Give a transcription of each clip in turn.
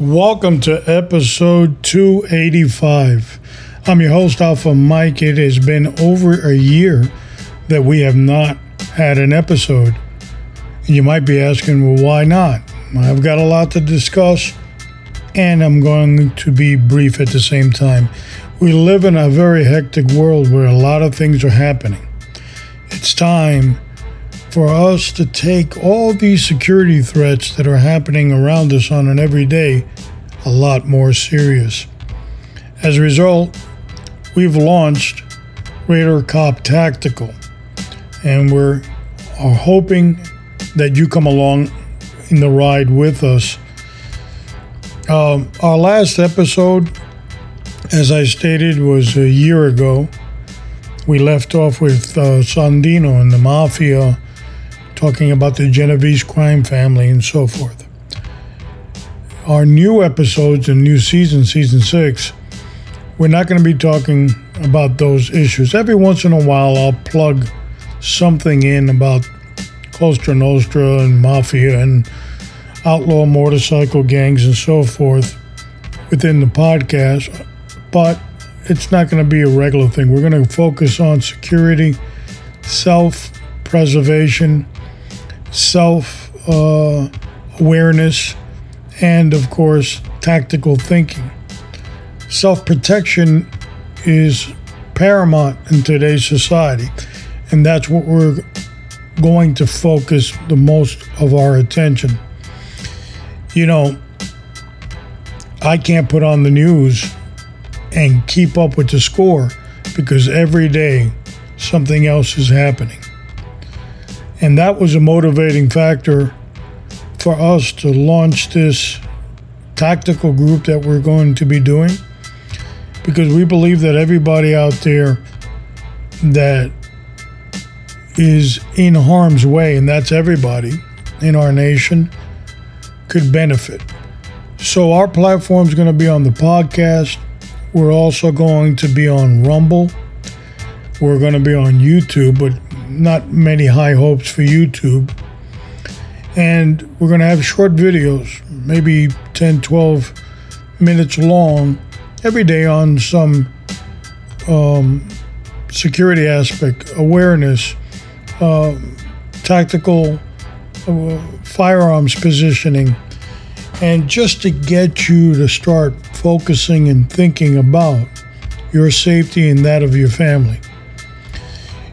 Welcome to episode 285. I'm your host, Alpha Mike. It has been over a year that we have not had an episode. You might be asking, well, why not? I've got a lot to discuss, and I'm going to be brief at the same time. We live in a very hectic world where a lot of things are happening. It's time for us to take all these security threats that are happening around us on an everyday a lot more serious. As a result, we've launched Raider Cop Tactical, and we're are hoping that you come along in the ride with us. Um, our last episode, as I stated, was a year ago. We left off with uh, Sandino and the Mafia talking about the Genovese crime family and so forth. Our new episodes and new season, season six, we're not going to be talking about those issues. Every once in a while, I'll plug something in about Cosa Nostra and Mafia and outlaw motorcycle gangs and so forth within the podcast, but it's not going to be a regular thing. We're going to focus on security, self preservation, self uh, awareness, and of course, tactical thinking. Self protection is paramount in today's society, and that's what we're going to focus the most of our attention. You know, I can't put on the news and keep up with the score because every day something else is happening. And that was a motivating factor for us to launch this tactical group that we're going to be doing because we believe that everybody out there that is in harm's way, and that's everybody in our nation, could benefit. So, our platform is going to be on the podcast. We're also going to be on Rumble. We're going to be on YouTube, but not many high hopes for YouTube. And we're going to have short videos, maybe 10, 12 minutes long, every day on some um, security aspect, awareness, uh, tactical uh, firearms positioning, and just to get you to start focusing and thinking about your safety and that of your family.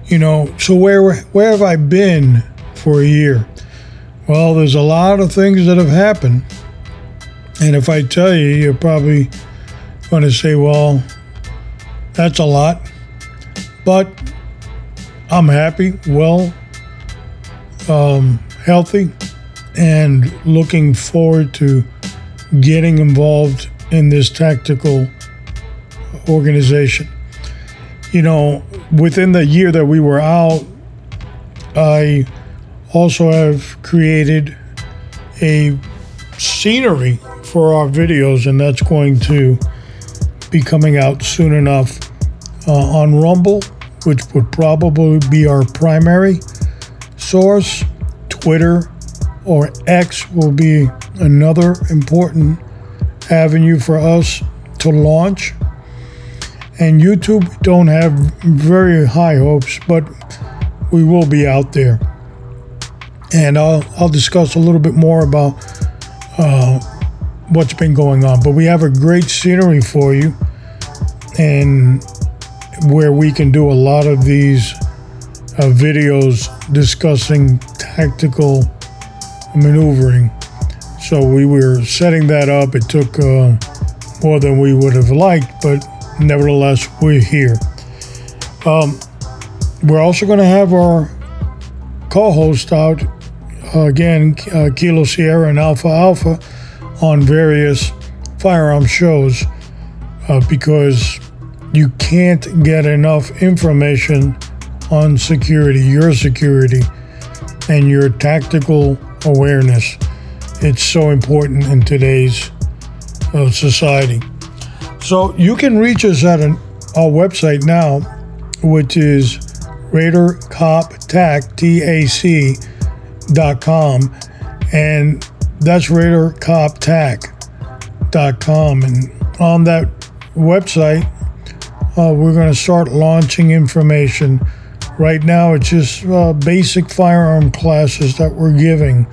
You know, so where where have I been for a year? Well, there's a lot of things that have happened. And if I tell you, you're probably going to say, well, that's a lot. But I'm happy, well, um, healthy, and looking forward to getting involved in this tactical organization. You know, within the year that we were out, I also have created a scenery for our videos, and that's going to be coming out soon enough uh, on Rumble, which would probably be our primary source. Twitter or X will be another important avenue for us to launch. And YouTube don't have very high hopes, but we will be out there. And I'll, I'll discuss a little bit more about uh, what's been going on. But we have a great scenery for you, and where we can do a lot of these uh, videos discussing tactical maneuvering. So we were setting that up. It took uh, more than we would have liked, but nevertheless, we're here. Um, we're also going to have our co host out uh, again, uh, Kilo Sierra and Alpha Alpha on various firearm shows uh, because you can't get enough information on security, your security, and your tactical awareness. It's so important in today's uh, society. So you can reach us at an, our website now, which is RaiderCopTac, com, and that's RaiderCopTac.com. And on that website, uh, we're going to start launching information. Right now, it's just uh, basic firearm classes that we're giving,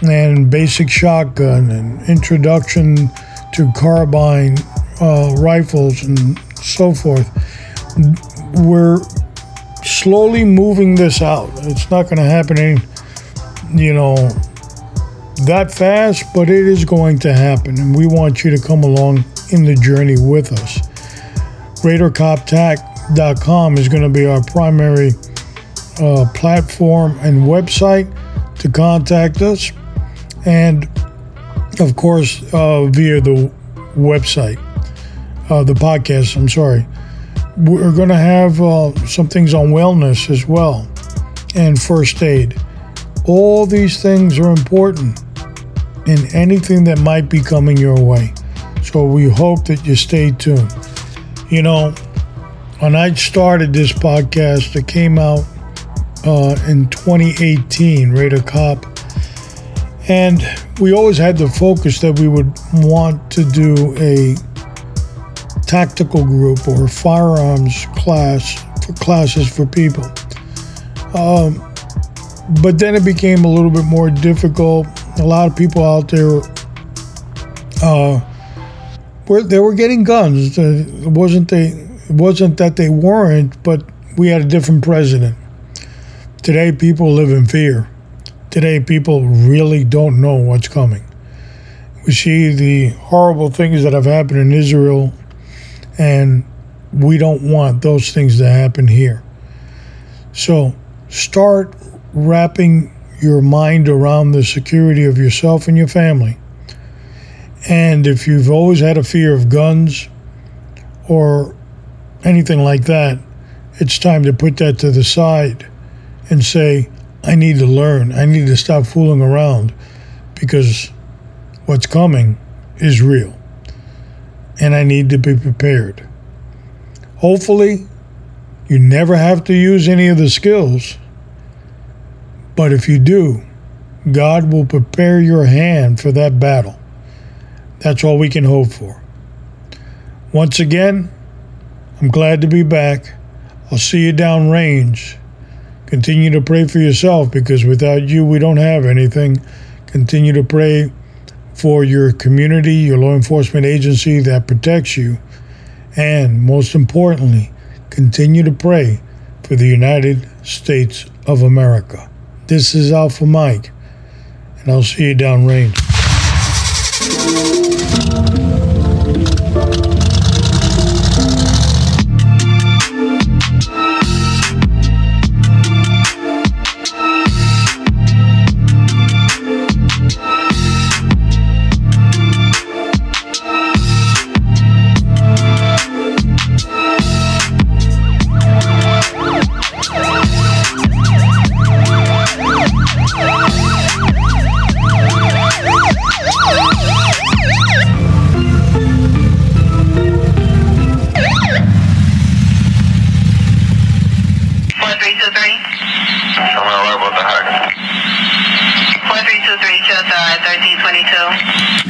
and basic shotgun, and introduction to carbine uh, rifles, and so forth. We're slowly moving this out. It's not going to happen in, you know, that fast, but it is going to happen, and we want you to come along in the journey with us. RaiderCopTac.com is going to be our primary uh, platform and website to contact us, and of course, uh, via the website, uh, the podcast. I'm sorry. We're going to have uh, some things on wellness as well and first aid. All these things are important in anything that might be coming your way. So we hope that you stay tuned. You know, when I started this podcast, it came out uh, in 2018, Raider Cop. And we always had the focus that we would want to do a tactical group or firearms class for classes for people. Um, but then it became a little bit more difficult. A lot of people out there uh, were they were getting guns. It wasn't they it wasn't that they weren't, but we had a different president. Today, people live in fear. Today, people really don't know what's coming. We see the horrible things that have happened in Israel, and we don't want those things to happen here. So, start wrapping your mind around the security of yourself and your family. And if you've always had a fear of guns or anything like that, it's time to put that to the side and say, I need to learn. I need to stop fooling around because what's coming is real. And I need to be prepared. Hopefully, you never have to use any of the skills but if you do, God will prepare your hand for that battle. That's all we can hope for. Once again, I'm glad to be back. I'll see you downrange. Continue to pray for yourself because without you, we don't have anything. Continue to pray for your community, your law enforcement agency that protects you. And most importantly, continue to pray for the United States of America. This is Alpha Mike, and I'll see you downrange. the heart. 1322.